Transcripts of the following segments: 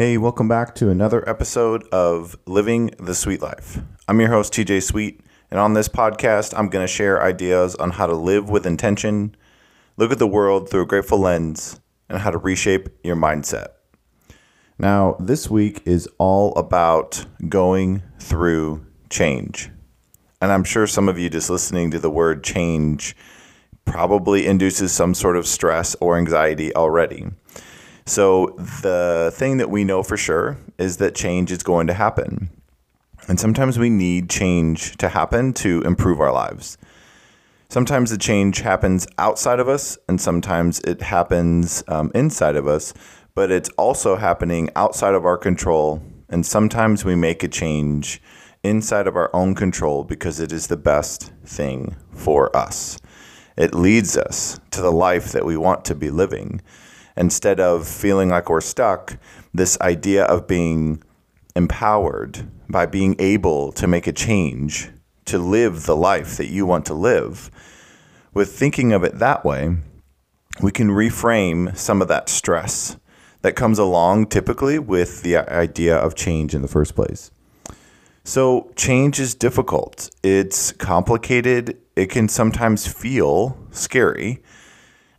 Hey, welcome back to another episode of Living the Sweet Life. I'm your host, TJ Sweet, and on this podcast, I'm going to share ideas on how to live with intention, look at the world through a grateful lens, and how to reshape your mindset. Now, this week is all about going through change. And I'm sure some of you just listening to the word change probably induces some sort of stress or anxiety already. So, the thing that we know for sure is that change is going to happen. And sometimes we need change to happen to improve our lives. Sometimes the change happens outside of us, and sometimes it happens um, inside of us, but it's also happening outside of our control. And sometimes we make a change inside of our own control because it is the best thing for us. It leads us to the life that we want to be living instead of feeling like we're stuck, this idea of being empowered by being able to make a change, to live the life that you want to live, with thinking of it that way, we can reframe some of that stress that comes along typically with the idea of change in the first place. So, change is difficult. It's complicated. It can sometimes feel scary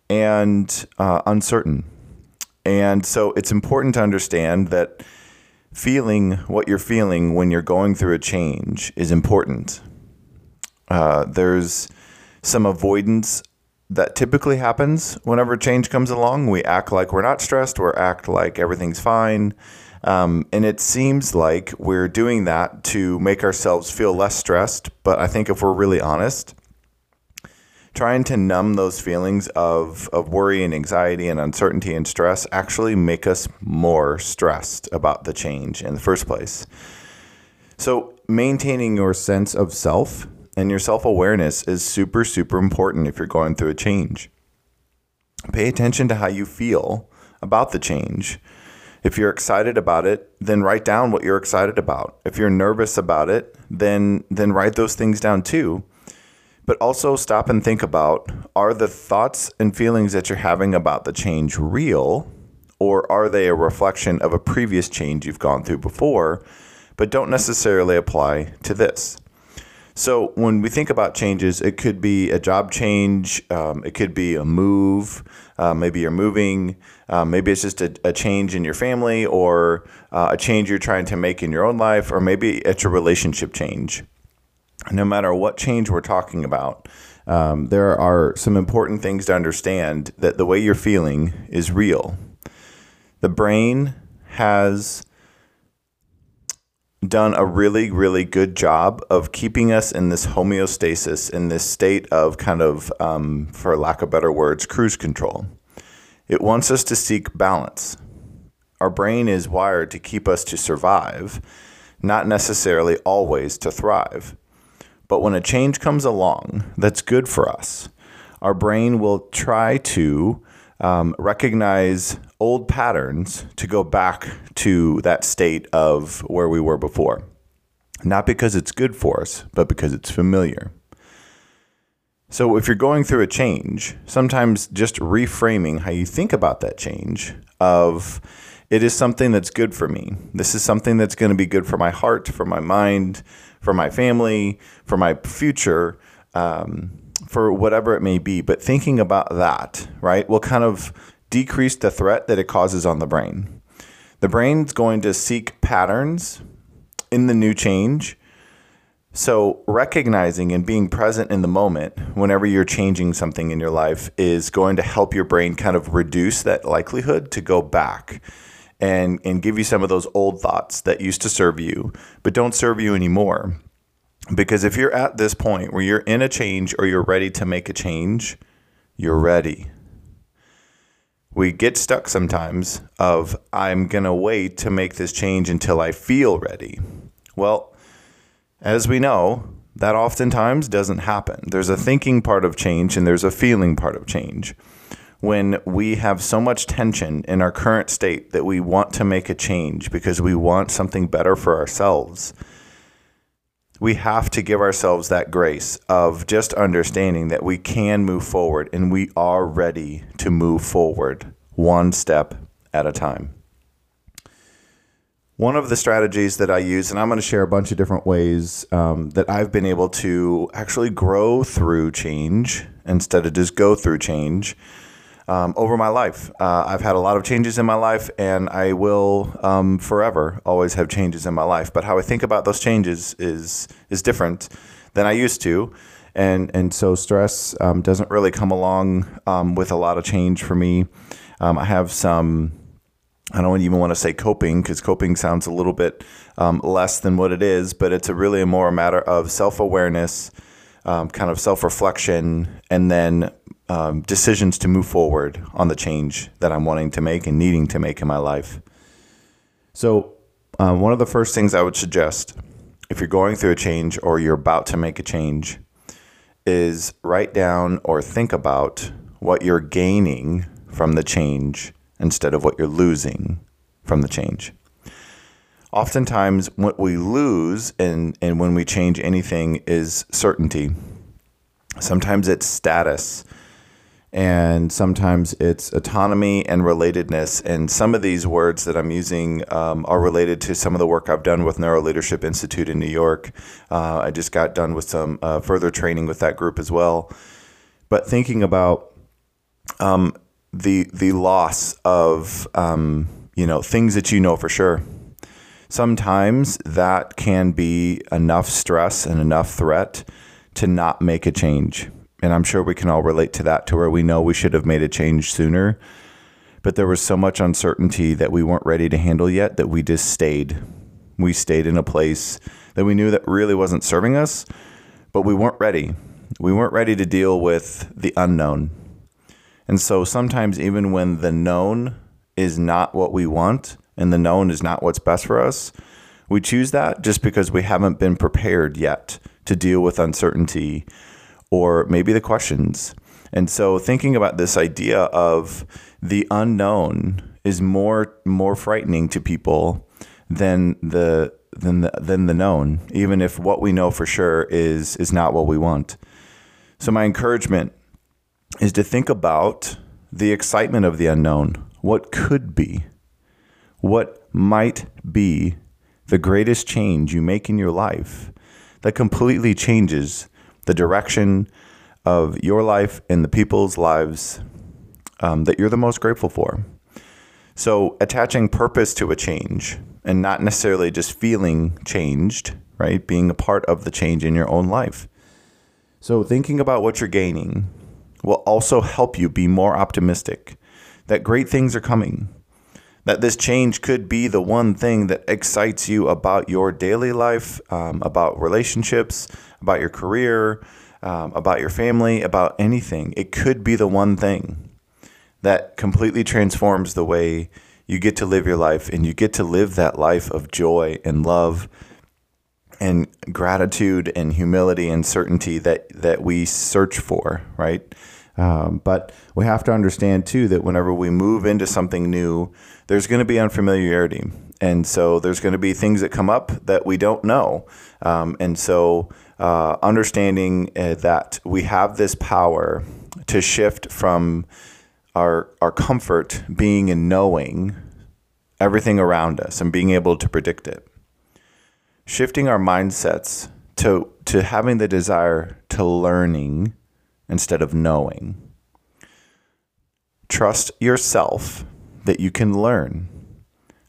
and uh, uncertain. And so it's important to understand that feeling what you're feeling when you're going through a change is important. Uh, there's some avoidance that typically happens whenever change comes along. We act like we're not stressed, we act like everything's fine. Um, and it seems like we're doing that to make ourselves feel less stressed. But I think if we're really honest, trying to numb those feelings of, of worry and anxiety and uncertainty and stress actually make us more stressed about the change in the first place. So, maintaining your sense of self and your self awareness is super, super important if you're going through a change. Pay attention to how you feel about the change. If you're excited about it, then write down what you're excited about. If you're nervous about it, then then write those things down too but also stop and think about are the thoughts and feelings that you're having about the change real or are they a reflection of a previous change you've gone through before but don't necessarily apply to this? So when we think about changes it could be a job change um, it could be a move uh, maybe you're moving um, maybe it's just a, a, change in your family or uh, a change you're trying to make in your own life or maybe it's a relationship change no matter what change we're talking about, um, there are some important things to understand that the way you're feeling is real. The brain has done a really, really good job of keeping us in this homeostasis, in this state of kind of, um, for lack of better words, cruise control. It wants us to seek balance. Our brain is wired to keep us to survive, not necessarily always to thrive. But when a change comes along that's good for us, our brain will try to um, recognize old patterns to go back to that state of where we were before. Not because it's good for us, but because it's familiar. So, if you're going through a change, sometimes just reframing how you think about that change of it is something that's good for me. This is something that's going to be good for my heart, for my mind, for my family, for my future, um, for whatever it may be. But thinking about that, right, will kind of decrease the threat that it causes on the brain. The brain's going to seek patterns in the new change. So, recognizing and being present in the moment whenever you're changing something in your life is going to help your brain kind of reduce that likelihood to go back and and give you some of those old thoughts that used to serve you but don't serve you anymore. Because if you're at this point where you're in a change or you're ready to make a change you're ready. We get stuck sometimes of i'm going to wait to make this change until i feel ready. Well as we know that oftentimes doesn't happen. There's a thinking part of change and there's a feeling part of change when we have so much tension in our current state that we want to make a change because we want something better for ourselves, we have to give ourselves that grace of just understanding that we can move forward and we are ready to move forward one step at a time. one of the strategies that I use, and I'm going to share a bunch of different ways um, that I've been able to actually grow through change instead of just go through change um, over my life. Uh, I've had a lot of changes in my life, and I will um, forever always have changes in my life. But how I think about those changes is is different than I used to, and and so stress um, doesn't really come along um, with a lot of change for me. Um, I have some I don't even want to say coping because coping sounds a little bit um, less than what it is, but it's a really more a matter of self awareness, kind of self reflection, and then um, decisions to move forward on the change that I'm wanting to make and needing to make in my life. So, uh, one of the first things I would suggest if you're going through a change or you're about to make a change is write down or think about what you're gaining from the change instead of what you're losing from the change. Oftentimes, what we lose and, and when we change anything is certainty. Sometimes it's status, and sometimes it's autonomy and relatedness. And some of these words that I'm using um, are related to some of the work I've done with Neuro Leadership Institute in New York. Uh, I just got done with some uh, further training with that group as well. But thinking about um, the the loss of um, you know things that you know for sure. Sometimes that can be enough stress and enough threat to not make a change. And I'm sure we can all relate to that to where we know we should have made a change sooner. But there was so much uncertainty that we weren't ready to handle yet that we just stayed. We stayed in a place that we knew that really wasn't serving us, but we weren't ready. We weren't ready to deal with the unknown. And so sometimes, even when the known is not what we want and the known is not what's best for us, we choose that just because we haven't been prepared yet to deal with uncertainty or maybe the questions. And so, thinking about this idea of the unknown is more more frightening to people than the than the than the known, even if what we know for sure is is not what we want. So, my encouragement is to think about the excitement of the unknown. What could be? What might be the greatest change you make in your life that completely changes the direction of your life and the people's lives um, that you're the most grateful for? So, attaching purpose to a change and not necessarily just feeling changed, right? Being a part of the change in your own life. So, thinking about what you're gaining, will also help you be more optimistic that great things are coming. That this change could be the one thing that excites you about your daily life, um, about relationships, about your career, um, about your family, about anything. It could be the one thing that completely transforms the way you get to live your life and you get to live that life of joy and love and gratitude and humility and certainty that that we search for, right? Um, but we have to understand too that whenever we move into something new, there's going to be unfamiliarity, and so there's going to be things that come up that we don't know, um, and so uh, understanding uh, that we have this power to shift from our our comfort being in knowing everything around us and being able to predict it. Shifting our mindsets to to having the desire to learning instead of knowing. Trust yourself that you can learn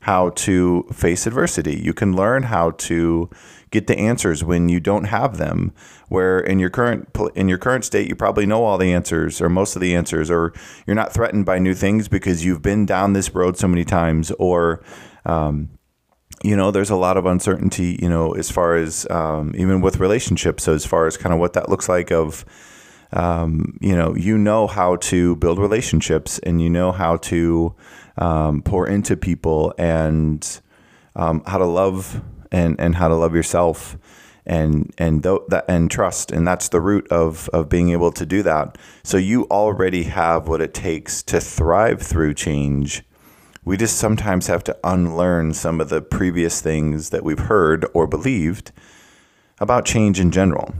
how to face adversity. You can learn how to get the answers when you don't have them. Where in your current in your current state, you probably know all the answers or most of the answers, or you're not threatened by new things because you've been down this road so many times, or um, you know, there's a lot of uncertainty, you know, as far as um, even with relationships. So as far as kind of what that looks like of, um, you know, you know how to build relationships and you know how to um, pour into people and um, how to love and, and how to love yourself and and th- that and trust. And that's the root of of being able to do that. So you already have what it takes to thrive through change. We just sometimes have to unlearn some of the previous things that we've heard or believed about change in general.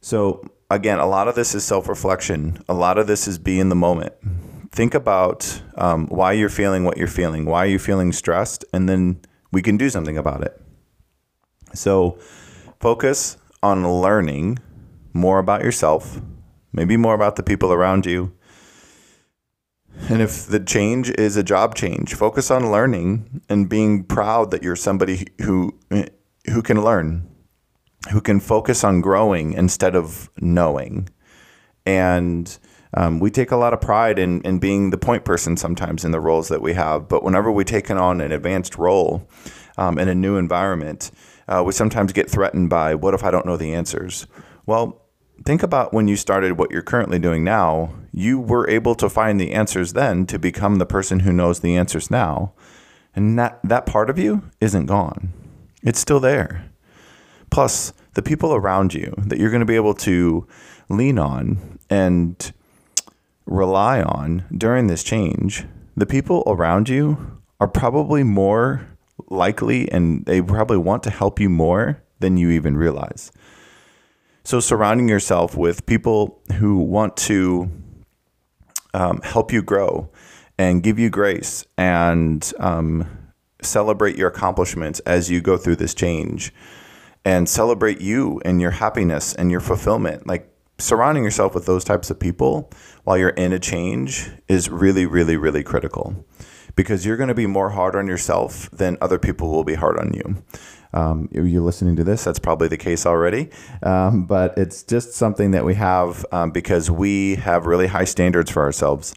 So, again, a lot of this is self reflection, a lot of this is be in the moment. think about um, why you're feeling what you're feeling, why are you're feeling stressed, and then we can do something about it. So focus on learning more about yourself, maybe more about the people around you. And if the change is a job change, focus on learning and being proud that you're somebody who who can learn, who can focus on growing instead of knowing. And um, we take a lot of pride in, in being the point person sometimes in the roles that we have. But whenever we take on an advanced role um, in a new environment, uh, we sometimes get threatened by what if I don't know the answers? Well, think about when you started what you're currently doing now. You were able to find the answers then to become the person who knows the answers now. And that, that part of you isn't gone, it's still there. Plus, the people around you that you're going to be able to lean on and rely on during this change, the people around you are probably more likely and they probably want to help you more than you even realize. So, surrounding yourself with people who want to um, help you grow and give you grace and um, celebrate your accomplishments as you go through this change and celebrate you and your happiness and your fulfillment. Like, surrounding yourself with those types of people while you're in a change is really, really, really critical because you're going to be more hard on yourself than other people will be hard on you. Um, you're listening to this, that's probably the case already. Um, but it's just something that we have um, because we have really high standards for ourselves.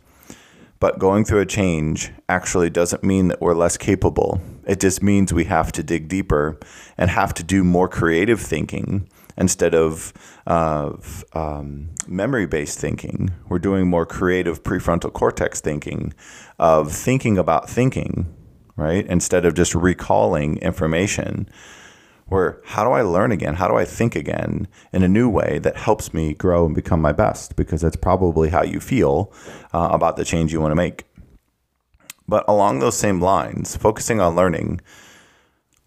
But going through a change actually doesn't mean that we're less capable. It just means we have to dig deeper and have to do more creative thinking instead of of um, memory based thinking. We're doing more creative prefrontal cortex thinking, of thinking about thinking, right? Instead of just recalling information. Where how do I learn again? How do I think again in a new way that helps me grow and become my best? Because that's probably how you feel uh, about the change you want to make. But along those same lines, focusing on learning,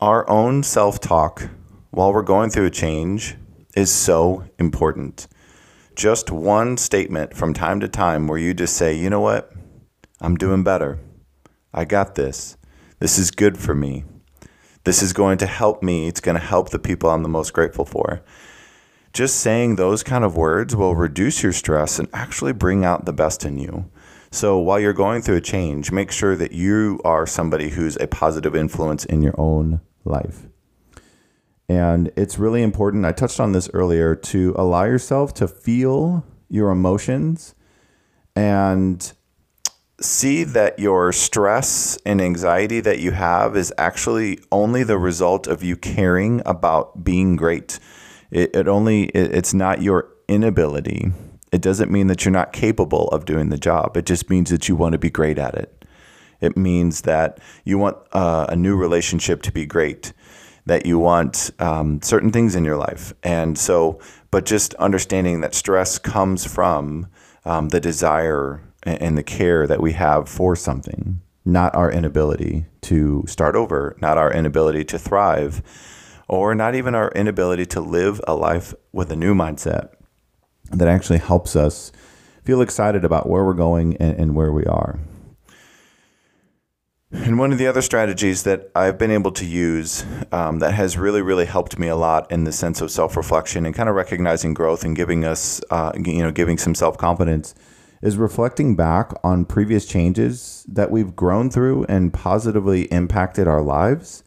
our own self talk while we're going through a change is so important. Just one statement from time to time where you just say, you know what? I'm doing better. I got this. This is good for me. This is going to help me. It's going to help the people I'm the most grateful for. Just saying those kind of words will reduce your stress and actually bring out the best in you. So while you're going through a change, make sure that you are somebody who's a positive influence in your own life. And it's really important, I touched on this earlier, to allow yourself to feel your emotions and see that your stress and anxiety that you have is actually only the result of you caring about being great. It, it only it, it's not your inability. It doesn't mean that you're not capable of doing the job. It just means that you want to be great at it. It means that you want uh, a new relationship to be great that you want um, certain things in your life. And so, but just understanding that stress comes from um, the desire and the care that we have for something, not our inability to start over, not our inability to thrive, or not even our inability to live a life with a new mindset that actually helps us feel excited about where we're going and, and where we are. And one of the other strategies that I've been able to use um, that has really, really helped me a lot in the sense of self reflection and kind of recognizing growth and giving us, uh, you know, giving some self confidence is reflecting back on previous changes that we've grown through and positively impacted our lives,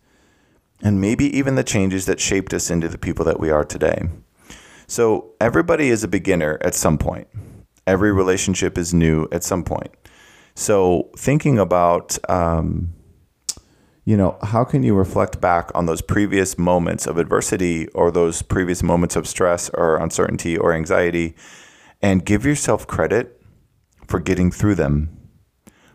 and maybe even the changes that shaped us into the people that we are today. So, everybody is a beginner at some point, every relationship is new at some point. So thinking about, um, you know, how can you reflect back on those previous moments of adversity or those previous moments of stress or uncertainty or anxiety and give yourself credit for getting through them?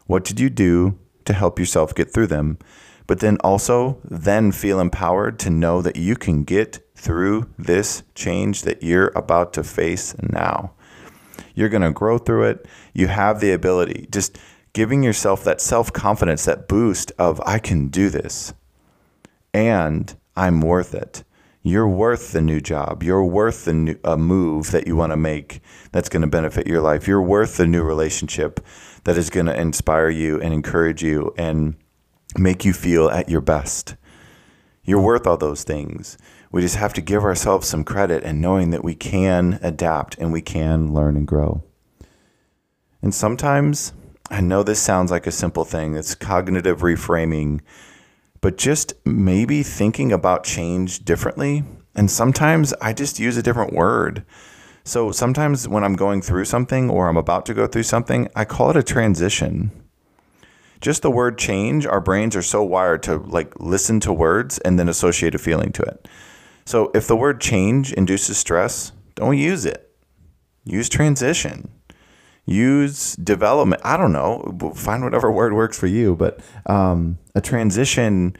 What did you do to help yourself get through them? But then also then feel empowered to know that you can get through this change that you're about to face now. You're going to grow through it. You have the ability. Just giving yourself that self confidence, that boost of, I can do this and I'm worth it. You're worth the new job. You're worth the new, a move that you want to make that's going to benefit your life. You're worth the new relationship that is going to inspire you and encourage you and make you feel at your best. You're worth all those things. We just have to give ourselves some credit and knowing that we can adapt and we can learn and grow. And sometimes, I know this sounds like a simple thing, it's cognitive reframing, but just maybe thinking about change differently. And sometimes I just use a different word. So sometimes when I'm going through something or I'm about to go through something, I call it a transition just the word change, our brains are so wired to like listen to words and then associate a feeling to it. So if the word change induces stress, don't use it. Use transition. Use development. I don't know. Find whatever word works for you. But um, a transition,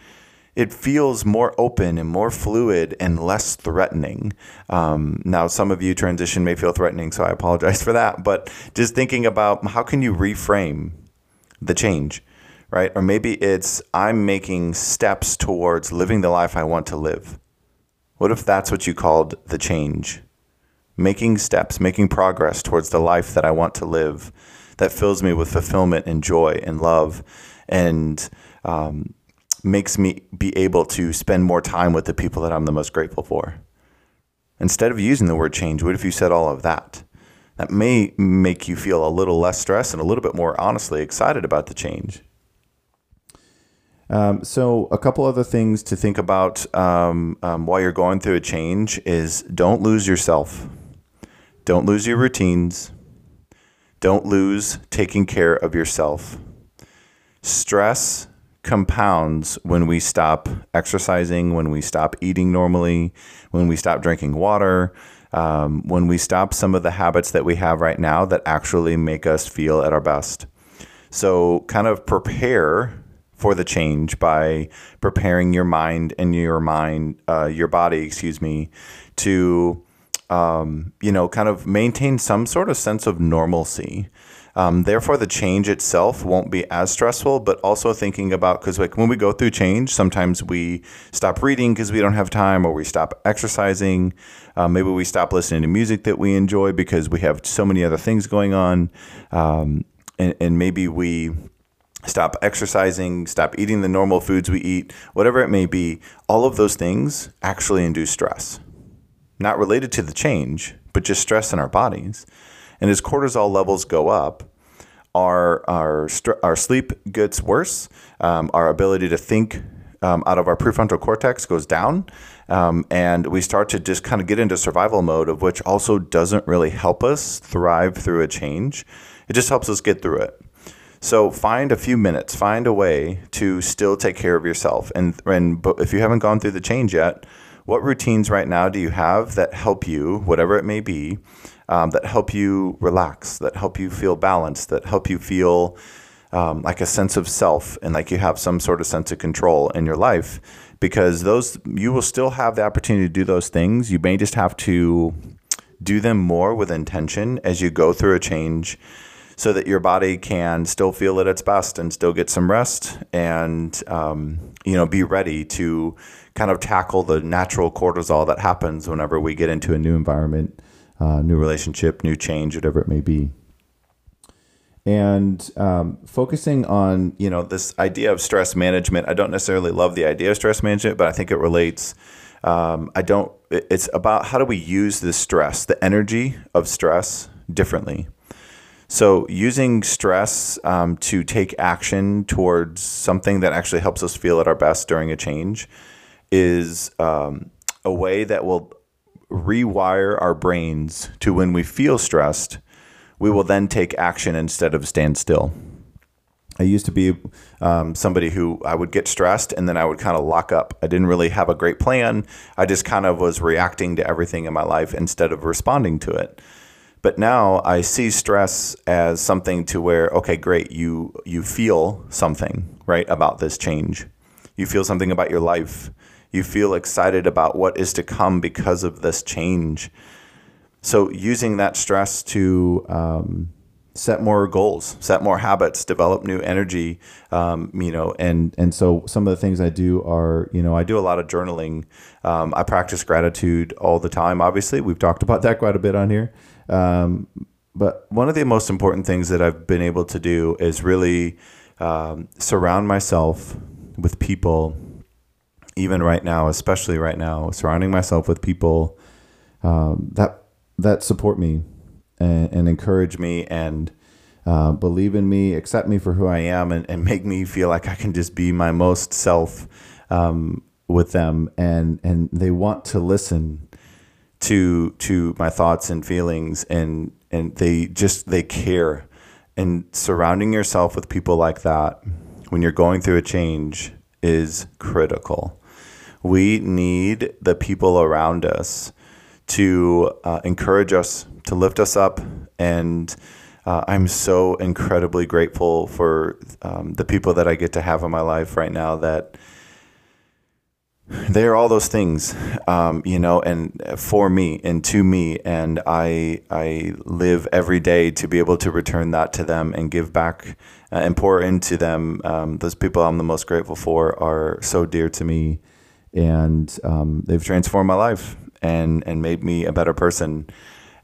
it feels more open and more fluid and less threatening. Um, now, some of you transition may feel threatening, so I apologize for that. But just thinking about how can you reframe the change? right? Or maybe it's I'm making steps towards living the life I want to live. What if that's what you called the change? Making steps, making progress towards the life that I want to live that fills me with fulfillment and joy and love and um, makes me be able to spend more time with the people that I'm the most grateful for. Instead of using the word change, what if you said all of that? That may make you feel a little less stressed and a little bit more honestly excited about the change. Um, so, a couple other things to think about um, um, while you're going through a change is don't lose yourself, don't lose your routines, don't lose taking care of yourself. Stress compounds when we stop exercising, when we stop eating normally, when we stop drinking water, um, when we stop some of the habits that we have right now that actually make us feel at our best. So, kind of prepare for the change by preparing your mind and your mind, uh, your body, excuse me, to um, you know, kind of maintain some sort of sense of normalcy. Um, therefore, the change itself won't be as stressful, but also thinking about because like when we go through change, sometimes we stop reading because we don't have time, or we stop exercising. Uh, maybe we stop listening to music that we enjoy because we have so many other things going on, um, and, and maybe we stop exercising, stop eating the normal foods we eat, whatever it may be, all of those things actually induce stress. Not related to the change, but just stress in our bodies. And as cortisol levels go up, our, our, our sleep gets worse, um, our ability to think um, out of our prefrontal cortex goes down, um, and we start to just kind of get into survival mode, of which also doesn't really help us thrive through a change. It just helps us get through it. So find a few minutes, find a way to still take care of yourself. And and if you haven't gone through the change yet, what routines right now do you have that help you, whatever it may be, um, that help you relax, that help you feel balanced, that help you feel um, like a sense of self and like you have some sort of sense of control in your life? Because those you will still have the opportunity to do those things. You may just have to do them more with intention as you go through a change so that your body can still feel at its best and still get some rest and um, you know be ready to kind of tackle the natural cortisol that happens whenever we get into a new environment, uh, new relationship, new change, whatever it may be. And um, focusing on you know this idea of stress management, I don't necessarily love the idea of stress management, but I think it relates. Um, I don't. It's about how do we use the stress, the energy of stress, differently. So, using stress um, to take action towards something that actually helps us feel at our best during a change is um, a way that will rewire our brains to when we feel stressed, we will then take action instead of stand still. I used to be um, somebody who I would get stressed and then I would kind of lock up. I didn't really have a great plan. I just kind of was reacting to everything in my life instead of responding to it. But now I see stress as something to where, okay, great, you you feel something, right, about this change. You feel something about your life. You feel excited about what is to come because of this change. So using that stress to um, set more goals, set more habits, develop new energy, um, you know, and and so some of the things I do are, you know, I do a lot of journaling. Um, I practice gratitude all the time. Obviously, we've talked about that quite a bit on here. Um, but one of the most important things that I've been able to do is really um, surround myself with people, even right now, especially right now, surrounding myself with people um, that that support me and, and encourage me and uh, believe in me, accept me for who I am, and, and make me feel like I can just be my most self um, with them. And and they want to listen to to my thoughts and feelings, and and they just they care. And surrounding yourself with people like that when you're going through a change is critical. We need the people around us to uh, encourage us, to lift us up, and uh, I'm so incredibly grateful for um, the people that I get to have in my life right now that they are all those things, um, you know, and for me and to me, and I I live every day to be able to return that to them and give back uh, and pour into them. Um, those people I'm the most grateful for are so dear to me, and um, they've transformed my life and and made me a better person.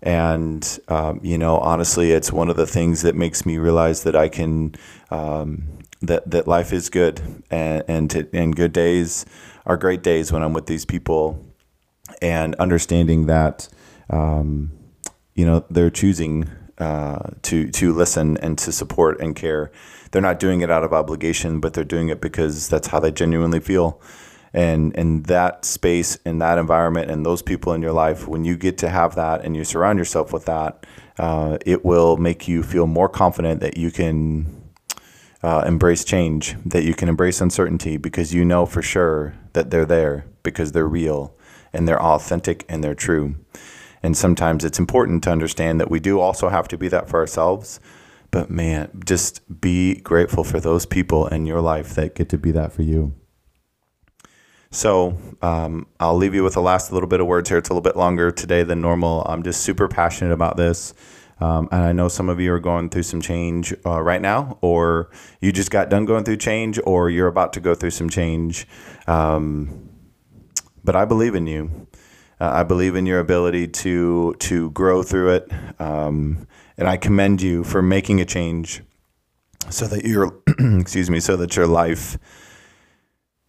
And um, you know, honestly, it's one of the things that makes me realize that I can um, that that life is good and and, to, and good days are great days when I'm with these people, and understanding that um, you know they're choosing uh, to to listen and to support and care. They're not doing it out of obligation, but they're doing it because that's how they genuinely feel and and that space and that environment and those people in your life when you get to have that and you surround yourself with that uh, it will make you feel more confident that you can uh, embrace change that you can embrace uncertainty because you know for sure that they're there because they're real and they're authentic and they're true and sometimes it's important to understand that we do also have to be that for ourselves but man just be grateful for those people in your life that get to be that for you so um, I'll leave you with the last little bit of words here. It's a little bit longer today than normal. I'm just super passionate about this. Um, and I know some of you are going through some change uh, right now, or you just got done going through change, or you're about to go through some change. Um, but I believe in you. Uh, I believe in your ability to to grow through it, um, and I commend you for making a change, so that your excuse me, so that your life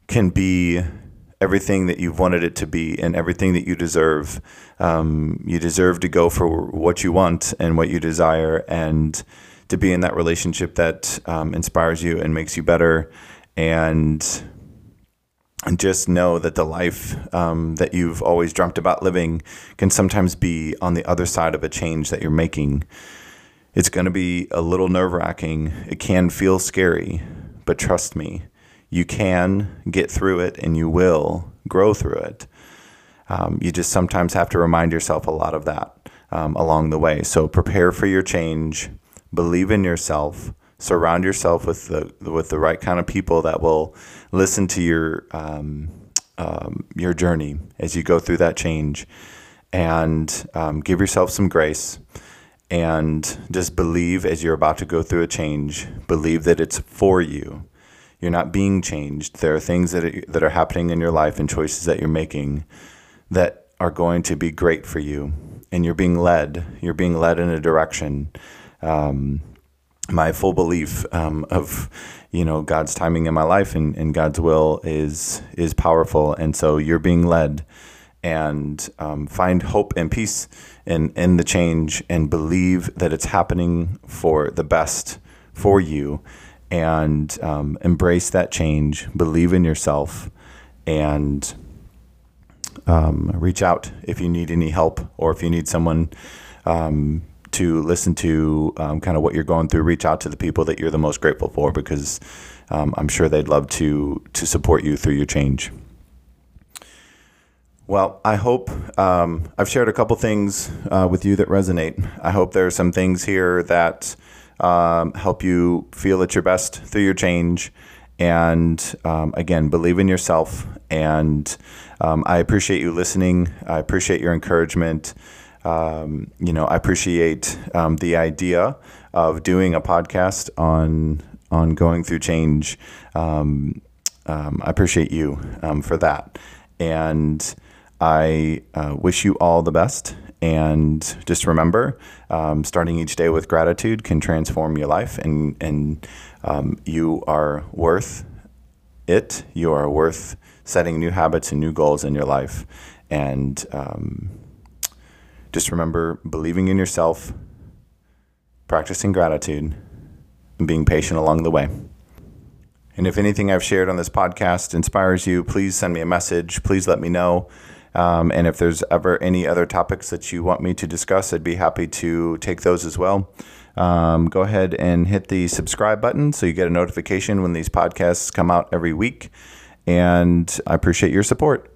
can be everything that you've wanted it to be and everything that you deserve. Um, you deserve to go for what you want and what you desire and to be in that relationship that um, inspires you and makes you better. And, and just know that the life um, that you've always dreamt about living can sometimes be on the other side of a change that you're making. It's going to be a little nerve wracking. It can feel scary, but trust me, you can get through it and you will grow through it. Um, you just sometimes have to remind yourself a lot of that um, along the way. So prepare for your change, believe in yourself, surround yourself with the with the right kind of people that will listen to your um, um your journey as you go through that change, and um, give yourself some grace. And just believe as you're about to go through a change, believe that it's for you you're not being changed. There are things that are, that are happening in your life and choices that you're making that are going to be great for you, and you're being led. You're being led in a direction. Um, my full belief um, of you know God's timing in my life and, and, God's will is is powerful, and so you're being led. And um, find hope and peace in in the change, and believe that it's happening for the best for you and um, embrace that change, believe in yourself, and um, reach out if you need any help or if you need someone um, to listen to um, kind of what you're going through. Reach out to the people that you're the most grateful for because um, I'm sure they'd love to to support you through your change. Well, I hope um, I've shared a couple things uh, with you that resonate. I hope there are some things here that um, help you feel at your best through your change. And um, again, believe in yourself. And um, I appreciate you listening. I appreciate your encouragement. Um, you know, I appreciate um, the idea of doing a podcast on on going through change. Um, I appreciate you for that. And I uh, wish you all the best. And just remember, um, starting each day with gratitude can transform your life, and, and um, you are worth it. You are worth setting new habits and new goals in your life. And um, just remember believing in yourself, practicing gratitude, and being patient along the way. And if anything I've shared on this podcast inspires you, please send me a message. Please let me know. Um, and if there's ever any other topics that you want me to discuss, I'd be happy to take those as well. Um, go ahead and hit the subscribe button so you get a notification when these podcasts come out every week. And I appreciate your support.